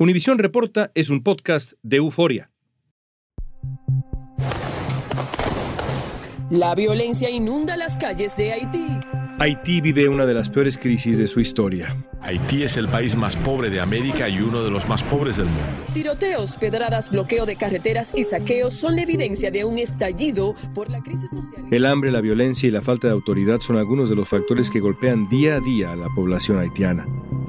Univisión Reporta es un podcast de euforia. La violencia inunda las calles de Haití. Haití vive una de las peores crisis de su historia. Haití es el país más pobre de América y uno de los más pobres del mundo. Tiroteos, pedradas, bloqueo de carreteras y saqueos son la evidencia de un estallido por la crisis social. El hambre, la violencia y la falta de autoridad son algunos de los factores que golpean día a día a la población haitiana.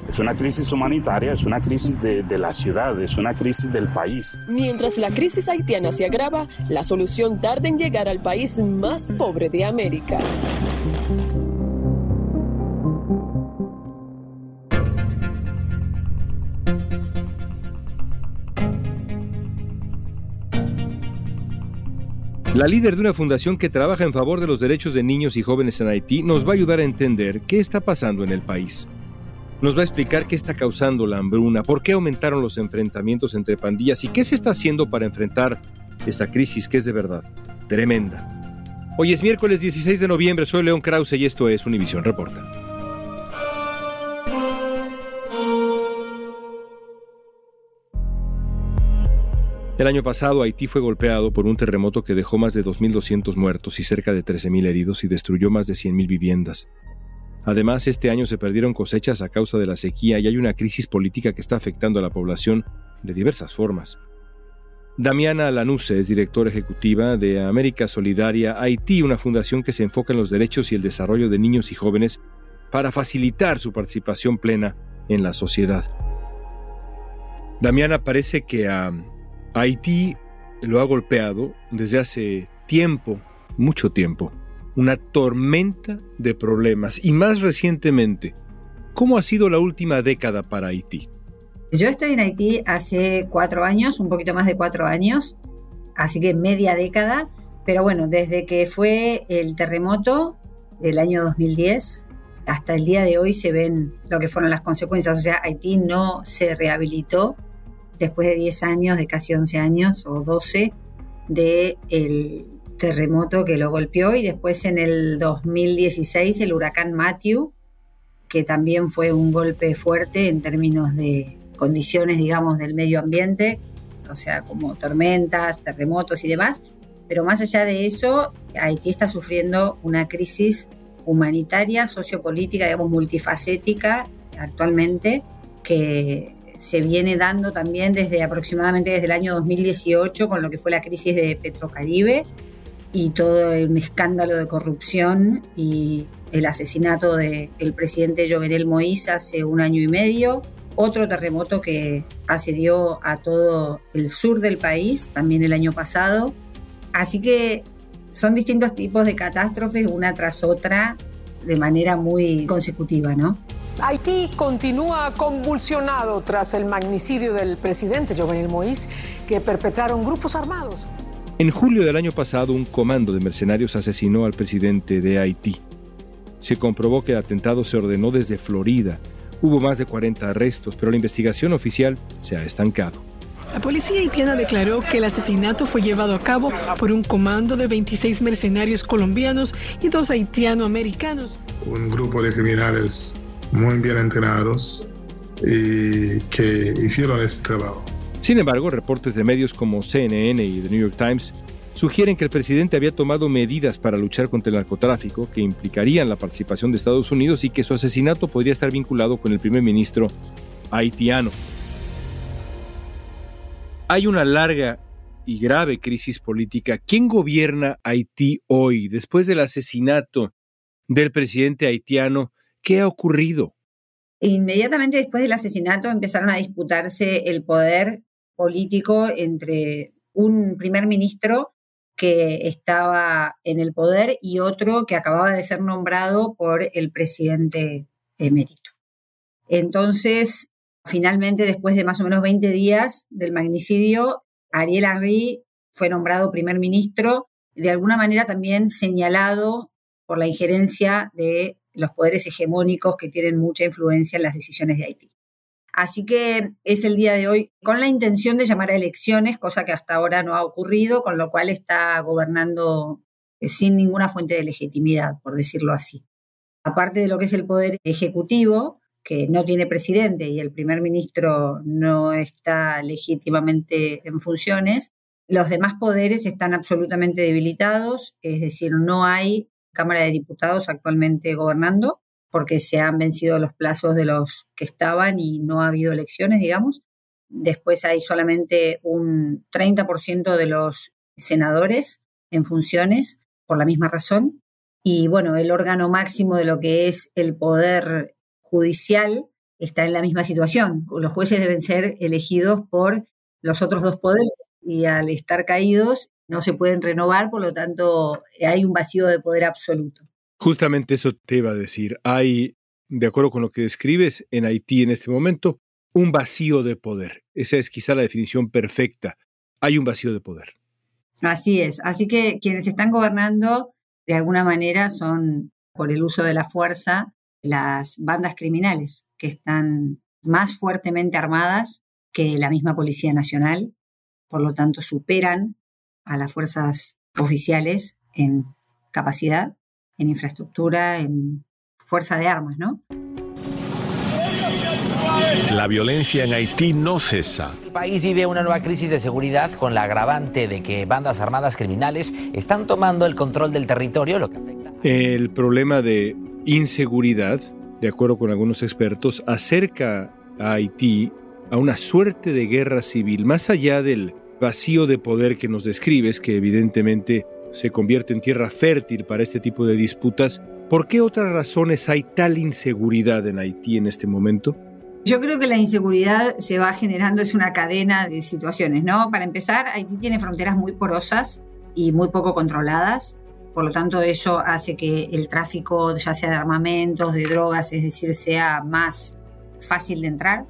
Es una crisis humanitaria, es una crisis de, de, la ciudad, es una crisis del país. Mientras la crisis haitiana se agrava, la solución tarda en llegar al país más pobre de América. La líder de una fundación que trabaja en favor de los derechos de niños y jóvenes en Haití nos va a ayudar a entender qué está pasando en el país. Nos va a explicar qué está causando la hambruna, por qué aumentaron los enfrentamientos entre pandillas y qué se está haciendo para enfrentar esta crisis que es de verdad tremenda. Hoy es miércoles 16 de noviembre, soy León Krause y esto es Univisión Reporta. El año pasado Haití fue golpeado por un terremoto que dejó más de 2.200 muertos y cerca de 13.000 heridos y destruyó más de 100.000 viviendas. Además, este año se perdieron cosechas a causa de la sequía y hay una crisis política que está afectando a la población de diversas formas. Damiana Lanuse es directora ejecutiva de América Solidaria Haití, una fundación que se enfoca en los derechos y el desarrollo de niños y jóvenes para facilitar su participación plena en la sociedad. Damiana parece que a Haití lo ha golpeado desde hace tiempo, mucho tiempo, una tormenta de problemas y más recientemente, ¿cómo ha sido la última década para Haití? Yo estoy en Haití hace cuatro años, un poquito más de cuatro años, así que media década, pero bueno, desde que fue el terremoto del año 2010 hasta el día de hoy se ven lo que fueron las consecuencias, o sea, Haití no se rehabilitó después de 10 años, de casi 11 años o 12 del el terremoto que lo golpeó y después en el 2016 el huracán Matthew, que también fue un golpe fuerte en términos de condiciones, digamos, del medio ambiente, o sea, como tormentas, terremotos y demás. Pero más allá de eso, Haití está sufriendo una crisis humanitaria, sociopolítica, digamos, multifacética actualmente, que se viene dando también desde aproximadamente desde el año 2018 con lo que fue la crisis de Petrocaribe y todo el escándalo de corrupción y el asesinato del presidente Jovenel Moïse hace un año y medio, otro terremoto que asedió a todo el sur del país también el año pasado. Así que son distintos tipos de catástrofes una tras otra de manera muy consecutiva, ¿no? Haití continúa convulsionado tras el magnicidio del presidente Jovenel Moïse que perpetraron grupos armados. En julio del año pasado, un comando de mercenarios asesinó al presidente de Haití. Se comprobó que el atentado se ordenó desde Florida. Hubo más de 40 arrestos, pero la investigación oficial se ha estancado. La policía haitiana declaró que el asesinato fue llevado a cabo por un comando de 26 mercenarios colombianos y dos haitiano-americanos. Un grupo de criminales muy bien entrenados y que hicieron este trabajo. Sin embargo, reportes de medios como CNN y The New York Times sugieren que el presidente había tomado medidas para luchar contra el narcotráfico que implicarían la participación de Estados Unidos y que su asesinato podría estar vinculado con el primer ministro haitiano. Hay una larga y grave crisis política. ¿Quién gobierna Haití hoy después del asesinato del presidente haitiano? ¿Qué ha ocurrido? Inmediatamente después del asesinato empezaron a disputarse el poder político entre un primer ministro que estaba en el poder y otro que acababa de ser nombrado por el presidente emérito. Entonces, finalmente, después de más o menos 20 días del magnicidio, Ariel Henry fue nombrado primer ministro, de alguna manera también señalado por la injerencia de los poderes hegemónicos que tienen mucha influencia en las decisiones de Haití. Así que es el día de hoy con la intención de llamar a elecciones, cosa que hasta ahora no ha ocurrido, con lo cual está gobernando eh, sin ninguna fuente de legitimidad, por decirlo así. Aparte de lo que es el poder ejecutivo, que no tiene presidente y el primer ministro no está legítimamente en funciones, los demás poderes están absolutamente debilitados, es decir, no hay Cámara de Diputados actualmente gobernando porque se han vencido los plazos de los que estaban y no ha habido elecciones, digamos. Después hay solamente un 30% de los senadores en funciones por la misma razón. Y bueno, el órgano máximo de lo que es el poder judicial está en la misma situación. Los jueces deben ser elegidos por los otros dos poderes y al estar caídos no se pueden renovar, por lo tanto hay un vacío de poder absoluto. Justamente eso te iba a decir. Hay, de acuerdo con lo que describes, en Haití en este momento, un vacío de poder. Esa es quizá la definición perfecta. Hay un vacío de poder. Así es. Así que quienes están gobernando, de alguna manera, son, por el uso de la fuerza, las bandas criminales, que están más fuertemente armadas que la misma Policía Nacional, por lo tanto superan a las fuerzas oficiales en capacidad, en infraestructura, en fuerza de armas, ¿no? La violencia en Haití no cesa. El país vive una nueva crisis de seguridad con la agravante de que bandas armadas criminales están tomando el control del territorio, lo que afecta. El problema de inseguridad, de acuerdo con algunos expertos, acerca a Haití a una suerte de guerra civil, más allá del vacío de poder que nos describes, que evidentemente se convierte en tierra fértil para este tipo de disputas, ¿por qué otras razones hay tal inseguridad en Haití en este momento? Yo creo que la inseguridad se va generando, es una cadena de situaciones, ¿no? Para empezar, Haití tiene fronteras muy porosas y muy poco controladas, por lo tanto eso hace que el tráfico, ya sea de armamentos, de drogas, es decir, sea más fácil de entrar,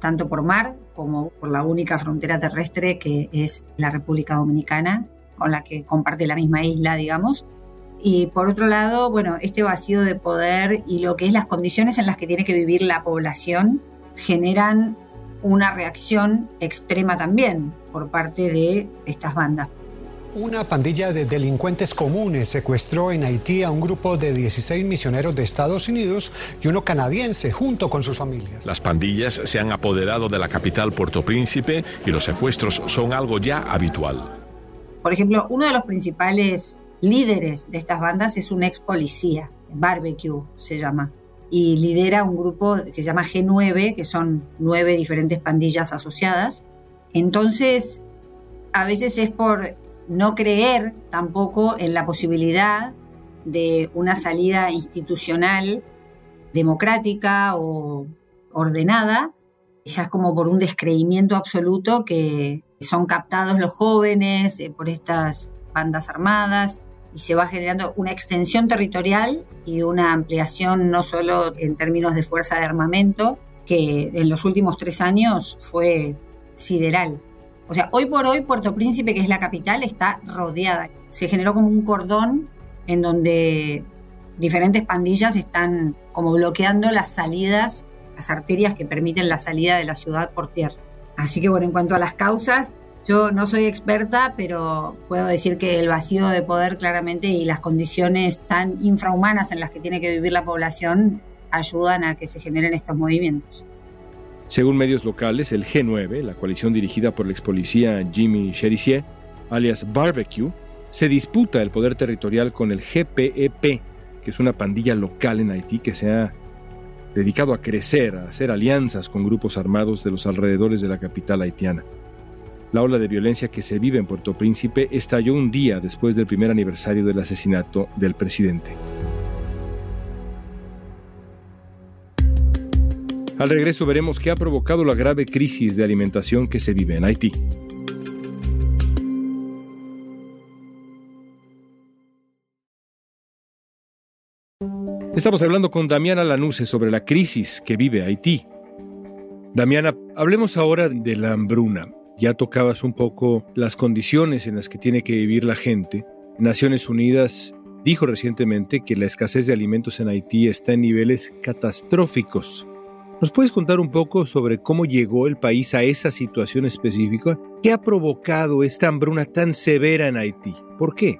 tanto por mar como por la única frontera terrestre que es la República Dominicana, con la que comparte la misma isla, digamos. Y por otro lado, bueno, este vacío de poder y lo que es las condiciones en las que tiene que vivir la población generan una reacción extrema también por parte de estas bandas. Una pandilla de delincuentes comunes secuestró en Haití a un grupo de 16 misioneros de Estados Unidos y uno canadiense junto con sus familias. Las pandillas se han apoderado de la capital Puerto Príncipe y los secuestros son algo ya habitual. Por ejemplo, uno de los principales líderes de estas bandas es un ex policía, Barbecue se llama, y lidera un grupo que se llama G9, que son nueve diferentes pandillas asociadas. Entonces, a veces es por no creer tampoco en la posibilidad de una salida institucional democrática o ordenada, ya es como por un descreimiento absoluto que son captados los jóvenes eh, por estas bandas armadas y se va generando una extensión territorial y una ampliación no solo en términos de fuerza de armamento, que en los últimos tres años fue sideral. O sea, hoy por hoy Puerto Príncipe, que es la capital, está rodeada. Se generó como un cordón en donde diferentes pandillas están como bloqueando las salidas, las arterias que permiten la salida de la ciudad por tierra. Así que bueno, en cuanto a las causas, yo no soy experta, pero puedo decir que el vacío de poder claramente y las condiciones tan infrahumanas en las que tiene que vivir la población ayudan a que se generen estos movimientos. Según medios locales, el G9, la coalición dirigida por el ex policía Jimmy Cherizier, alias Barbecue, se disputa el poder territorial con el GPEP, que es una pandilla local en Haití que se ha dedicado a crecer, a hacer alianzas con grupos armados de los alrededores de la capital haitiana. La ola de violencia que se vive en Puerto Príncipe estalló un día después del primer aniversario del asesinato del presidente. Al regreso veremos qué ha provocado la grave crisis de alimentación que se vive en Haití. Estamos hablando con Damiana Lanuse sobre la crisis que vive Haití. Damiana, hablemos ahora de la hambruna. Ya tocabas un poco las condiciones en las que tiene que vivir la gente. Naciones Unidas dijo recientemente que la escasez de alimentos en Haití está en niveles catastróficos. ¿Nos puedes contar un poco sobre cómo llegó el país a esa situación específica? ¿Qué ha provocado esta hambruna tan severa en Haití? ¿Por qué?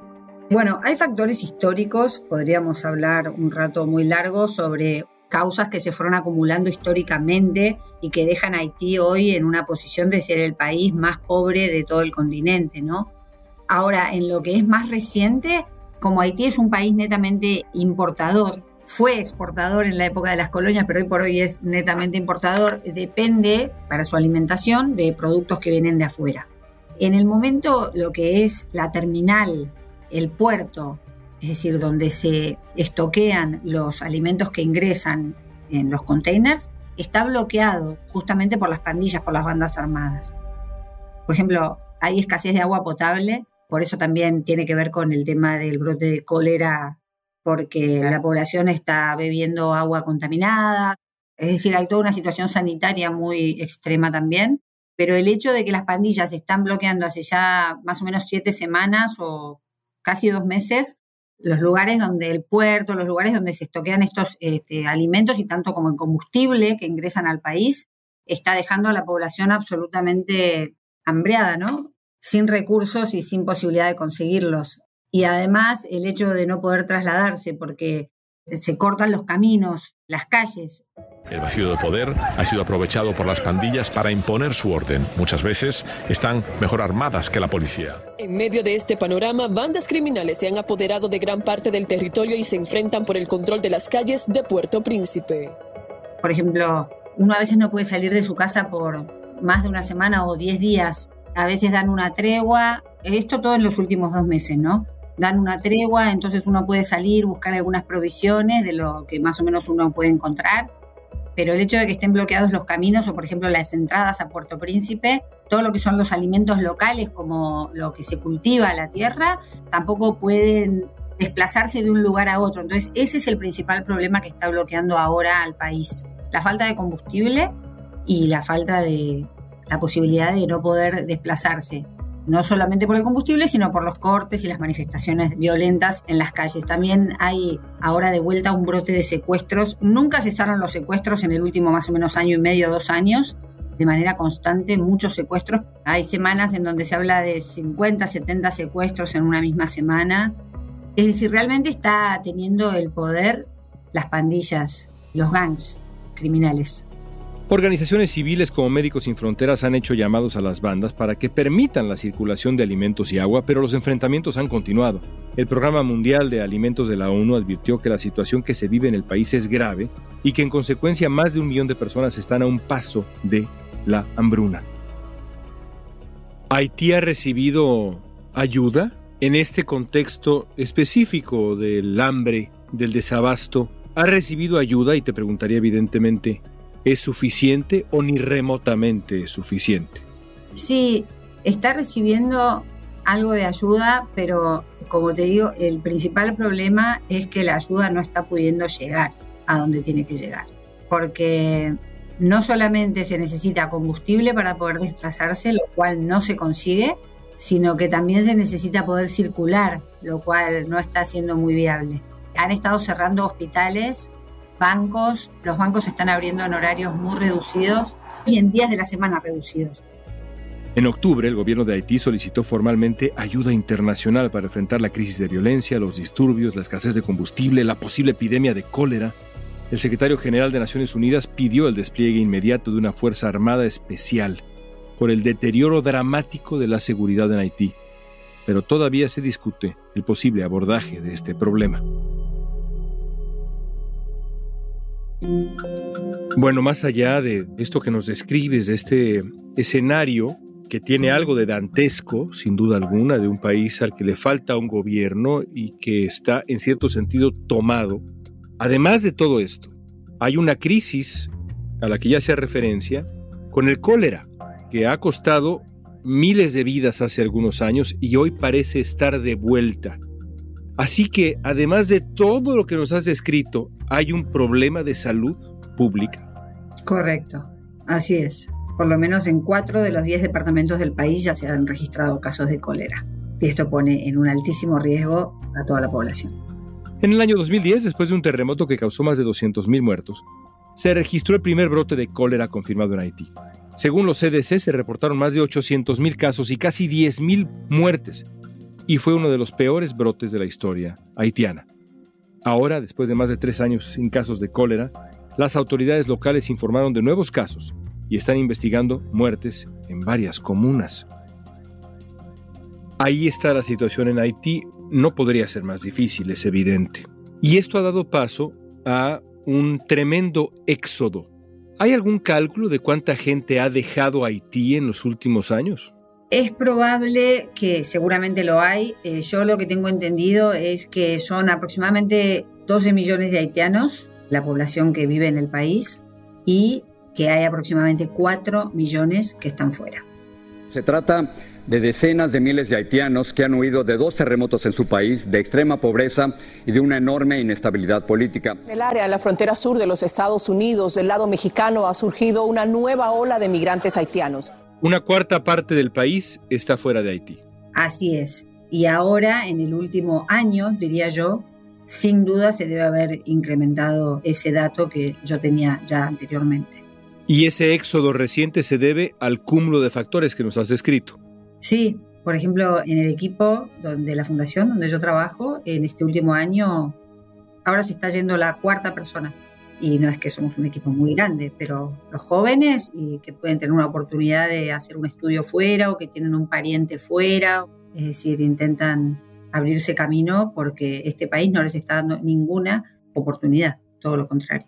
Bueno, hay factores históricos, podríamos hablar un rato muy largo sobre causas que se fueron acumulando históricamente y que dejan a Haití hoy en una posición de ser el país más pobre de todo el continente, ¿no? Ahora, en lo que es más reciente, como Haití es un país netamente importador, fue exportador en la época de las colonias, pero hoy por hoy es netamente importador, depende para su alimentación de productos que vienen de afuera. En el momento lo que es la terminal, el puerto, es decir, donde se estoquean los alimentos que ingresan en los containers, está bloqueado justamente por las pandillas, por las bandas armadas. Por ejemplo, hay escasez de agua potable, por eso también tiene que ver con el tema del brote de cólera, porque la población está bebiendo agua contaminada, es decir, hay toda una situación sanitaria muy extrema también, pero el hecho de que las pandillas están bloqueando hace ya más o menos siete semanas o casi dos meses, los lugares donde el puerto, los lugares donde se estoquean estos este, alimentos y tanto como el combustible que ingresan al país, está dejando a la población absolutamente hambreada, ¿no? Sin recursos y sin posibilidad de conseguirlos. Y además el hecho de no poder trasladarse porque se cortan los caminos, las calles. El vacío de poder ha sido aprovechado por las pandillas para imponer su orden. Muchas veces están mejor armadas que la policía. En medio de este panorama, bandas criminales se han apoderado de gran parte del territorio y se enfrentan por el control de las calles de Puerto Príncipe. Por ejemplo, uno a veces no puede salir de su casa por más de una semana o diez días. A veces dan una tregua. Esto todo en los últimos dos meses, ¿no? Dan una tregua, entonces uno puede salir, buscar algunas provisiones de lo que más o menos uno puede encontrar. Pero el hecho de que estén bloqueados los caminos o, por ejemplo, las entradas a Puerto Príncipe, todo lo que son los alimentos locales, como lo que se cultiva la tierra, tampoco pueden desplazarse de un lugar a otro. Entonces, ese es el principal problema que está bloqueando ahora al país. La falta de combustible y la falta de la posibilidad de no poder desplazarse no solamente por el combustible, sino por los cortes y las manifestaciones violentas en las calles. También hay ahora de vuelta un brote de secuestros. Nunca cesaron los secuestros en el último más o menos año y medio, dos años, de manera constante, muchos secuestros. Hay semanas en donde se habla de 50, 70 secuestros en una misma semana. Es decir, realmente está teniendo el poder las pandillas, los gangs criminales. Organizaciones civiles como Médicos Sin Fronteras han hecho llamados a las bandas para que permitan la circulación de alimentos y agua, pero los enfrentamientos han continuado. El Programa Mundial de Alimentos de la ONU advirtió que la situación que se vive en el país es grave y que en consecuencia más de un millón de personas están a un paso de la hambruna. ¿Haití ha recibido ayuda en este contexto específico del hambre, del desabasto? ¿Ha recibido ayuda? Y te preguntaría evidentemente, es suficiente o ni remotamente es suficiente. Sí, está recibiendo algo de ayuda, pero como te digo, el principal problema es que la ayuda no está pudiendo llegar a donde tiene que llegar. Porque no solamente se necesita combustible para poder desplazarse, lo cual no se consigue, sino que también se necesita poder circular, lo cual no está siendo muy viable. Han estado cerrando hospitales bancos, los bancos están abriendo en horarios muy reducidos y en días de la semana reducidos. En octubre, el gobierno de Haití solicitó formalmente ayuda internacional para enfrentar la crisis de violencia, los disturbios, la escasez de combustible, la posible epidemia de cólera. El secretario general de Naciones Unidas pidió el despliegue inmediato de una Fuerza Armada especial por el deterioro dramático de la seguridad en Haití. Pero todavía se discute el posible abordaje de este problema. Bueno, más allá de esto que nos describes, de este escenario que tiene algo de dantesco, sin duda alguna, de un país al que le falta un gobierno y que está en cierto sentido tomado. Además de todo esto, hay una crisis a la que ya se referencia con el cólera, que ha costado miles de vidas hace algunos años y hoy parece estar de vuelta. Así que, además de todo lo que nos has descrito, hay un problema de salud pública. Correcto, así es. Por lo menos en cuatro de los diez departamentos del país ya se han registrado casos de cólera. Y esto pone en un altísimo riesgo a toda la población. En el año 2010, después de un terremoto que causó más de 200.000 muertos, se registró el primer brote de cólera confirmado en Haití. Según los CDC, se reportaron más de 800.000 casos y casi 10.000 muertes, y fue uno de los peores brotes de la historia haitiana. Ahora, después de más de tres años sin casos de cólera, las autoridades locales informaron de nuevos casos y están investigando muertes en varias comunas. Ahí está la situación en Haití. No podría ser más difícil, es evidente. Y esto ha dado paso a un tremendo éxodo. ¿Hay algún cálculo de cuánta gente ha dejado Haití en los últimos años? Es probable que seguramente lo hay. Eh, yo lo que tengo entendido es que son aproximadamente 12 millones de haitianos, la población que vive en el país, y que hay aproximadamente 4 millones que están fuera. Se trata de decenas de miles de haitianos que han huido de dos terremotos en su país, de extrema pobreza y de una enorme inestabilidad política. En el área de la frontera sur de los Estados Unidos, del lado mexicano, ha surgido una nueva ola de migrantes haitianos. Una cuarta parte del país está fuera de Haití. Así es. Y ahora, en el último año, diría yo, sin duda se debe haber incrementado ese dato que yo tenía ya anteriormente. Y ese éxodo reciente se debe al cúmulo de factores que nos has descrito. Sí, por ejemplo, en el equipo de la fundación donde yo trabajo, en este último año, ahora se está yendo la cuarta persona. Y no es que somos un equipo muy grande, pero los jóvenes y que pueden tener una oportunidad de hacer un estudio fuera o que tienen un pariente fuera, es decir, intentan abrirse camino porque este país no les está dando ninguna oportunidad, todo lo contrario.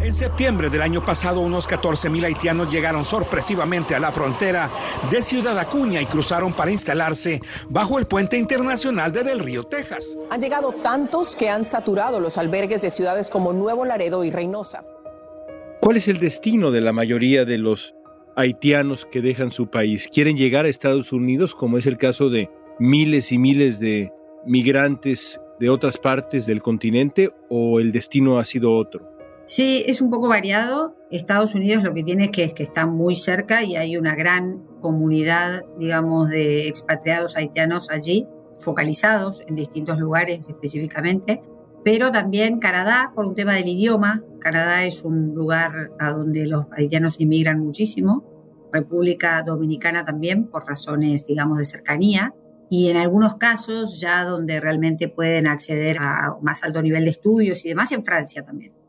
En septiembre del año pasado, unos 14.000 haitianos llegaron sorpresivamente a la frontera de Ciudad Acuña y cruzaron para instalarse bajo el puente internacional de Del Río, Texas. Han llegado tantos que han saturado los albergues de ciudades como Nuevo Laredo y Reynosa. ¿Cuál es el destino de la mayoría de los haitianos que dejan su país? ¿Quieren llegar a Estados Unidos, como es el caso de miles y miles de migrantes de otras partes del continente, o el destino ha sido otro? Sí, es un poco variado. Estados Unidos lo que tiene es que, es que está muy cerca y hay una gran comunidad, digamos, de expatriados haitianos allí, focalizados en distintos lugares específicamente. Pero también Canadá, por un tema del idioma. Canadá es un lugar a donde los haitianos inmigran muchísimo. República Dominicana también, por razones, digamos, de cercanía y en algunos casos ya donde realmente pueden acceder a más alto nivel de estudios y demás, en Francia también.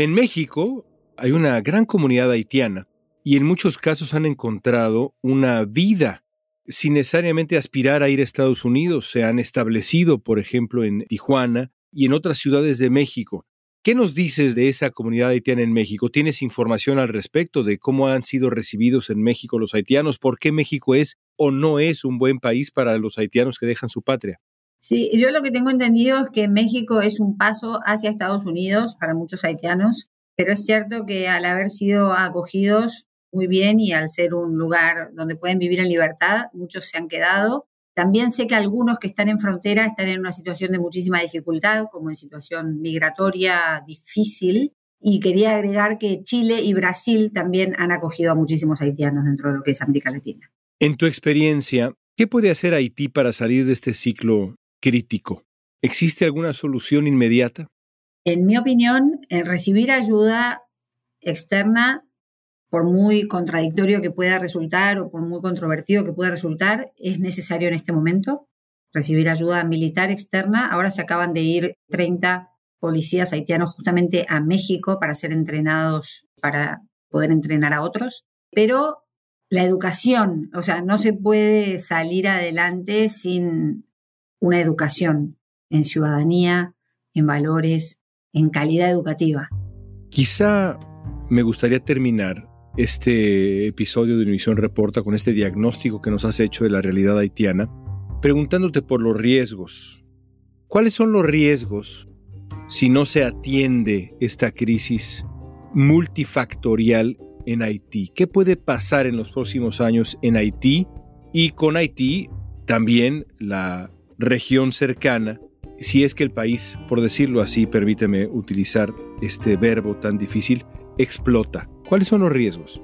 En México hay una gran comunidad haitiana y en muchos casos han encontrado una vida sin necesariamente aspirar a ir a Estados Unidos. Se han establecido, por ejemplo, en Tijuana y en otras ciudades de México. ¿Qué nos dices de esa comunidad haitiana en México? ¿Tienes información al respecto de cómo han sido recibidos en México los haitianos? ¿Por qué México es o no es un buen país para los haitianos que dejan su patria? Sí, yo lo que tengo entendido es que México es un paso hacia Estados Unidos para muchos haitianos, pero es cierto que al haber sido acogidos muy bien y al ser un lugar donde pueden vivir en libertad, muchos se han quedado. También sé que algunos que están en frontera están en una situación de muchísima dificultad, como en situación migratoria difícil. Y quería agregar que Chile y Brasil también han acogido a muchísimos haitianos dentro de lo que es América Latina. En tu experiencia, ¿qué puede hacer Haití para salir de este ciclo crítico. ¿Existe alguna solución inmediata? En mi opinión, recibir ayuda externa, por muy contradictorio que pueda resultar o por muy controvertido que pueda resultar, es necesario en este momento. Recibir ayuda militar externa. Ahora se acaban de ir 30 policías haitianos justamente a México para ser entrenados, para poder entrenar a otros. Pero la educación, o sea, no se puede salir adelante sin una educación en ciudadanía, en valores, en calidad educativa. Quizá me gustaría terminar este episodio de Univisión Reporta con este diagnóstico que nos has hecho de la realidad haitiana, preguntándote por los riesgos. ¿Cuáles son los riesgos si no se atiende esta crisis multifactorial en Haití? ¿Qué puede pasar en los próximos años en Haití? Y con Haití también la región cercana, si es que el país, por decirlo así, permíteme utilizar este verbo tan difícil, explota. ¿Cuáles son los riesgos?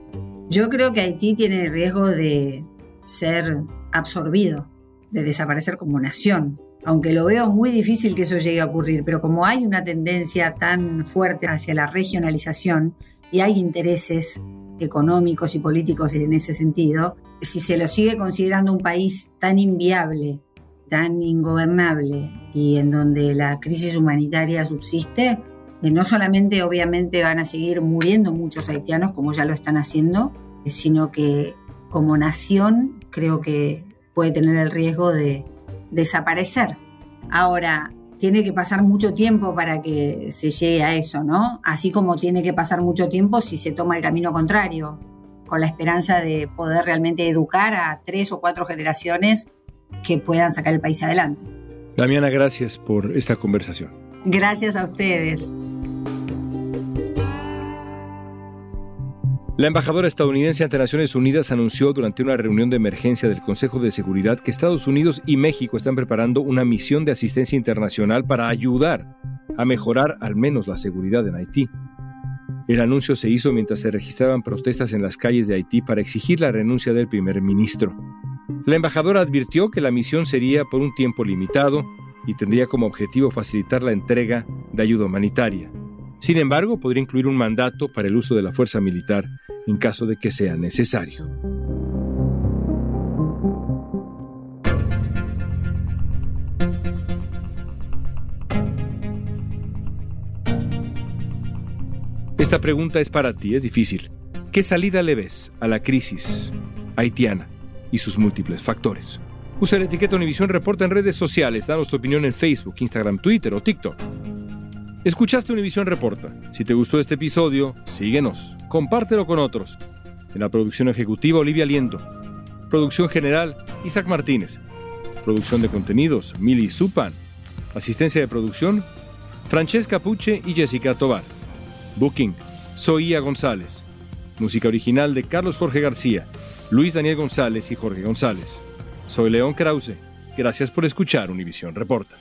Yo creo que Haití tiene el riesgo de ser absorbido, de desaparecer como nación, aunque lo veo muy difícil que eso llegue a ocurrir, pero como hay una tendencia tan fuerte hacia la regionalización y hay intereses económicos y políticos en ese sentido, si se lo sigue considerando un país tan inviable tan ingobernable y en donde la crisis humanitaria subsiste, no solamente obviamente van a seguir muriendo muchos haitianos como ya lo están haciendo, sino que como nación creo que puede tener el riesgo de desaparecer. Ahora, tiene que pasar mucho tiempo para que se llegue a eso, ¿no? Así como tiene que pasar mucho tiempo si se toma el camino contrario, con la esperanza de poder realmente educar a tres o cuatro generaciones que puedan sacar el país adelante. Damiana, gracias por esta conversación. Gracias a ustedes. La embajadora estadounidense ante Naciones Unidas anunció durante una reunión de emergencia del Consejo de Seguridad que Estados Unidos y México están preparando una misión de asistencia internacional para ayudar a mejorar al menos la seguridad en Haití. El anuncio se hizo mientras se registraban protestas en las calles de Haití para exigir la renuncia del primer ministro. La embajadora advirtió que la misión sería por un tiempo limitado y tendría como objetivo facilitar la entrega de ayuda humanitaria. Sin embargo, podría incluir un mandato para el uso de la fuerza militar en caso de que sea necesario. Esta pregunta es para ti, es difícil. ¿Qué salida le ves a la crisis haitiana y sus múltiples factores? Usa la etiqueta Univisión Reporta en redes sociales. Danos tu opinión en Facebook, Instagram, Twitter o TikTok. Escuchaste Univisión Reporta. Si te gustó este episodio, síguenos, compártelo con otros. En la producción ejecutiva, Olivia Liendo. Producción general, Isaac Martínez. Producción de contenidos, Mili Supan. Asistencia de producción, Francesca Puche y Jessica Tobar. Booking, Soía González. Música original de Carlos Jorge García, Luis Daniel González y Jorge González. Soy León Krause. Gracias por escuchar Univisión Reporta.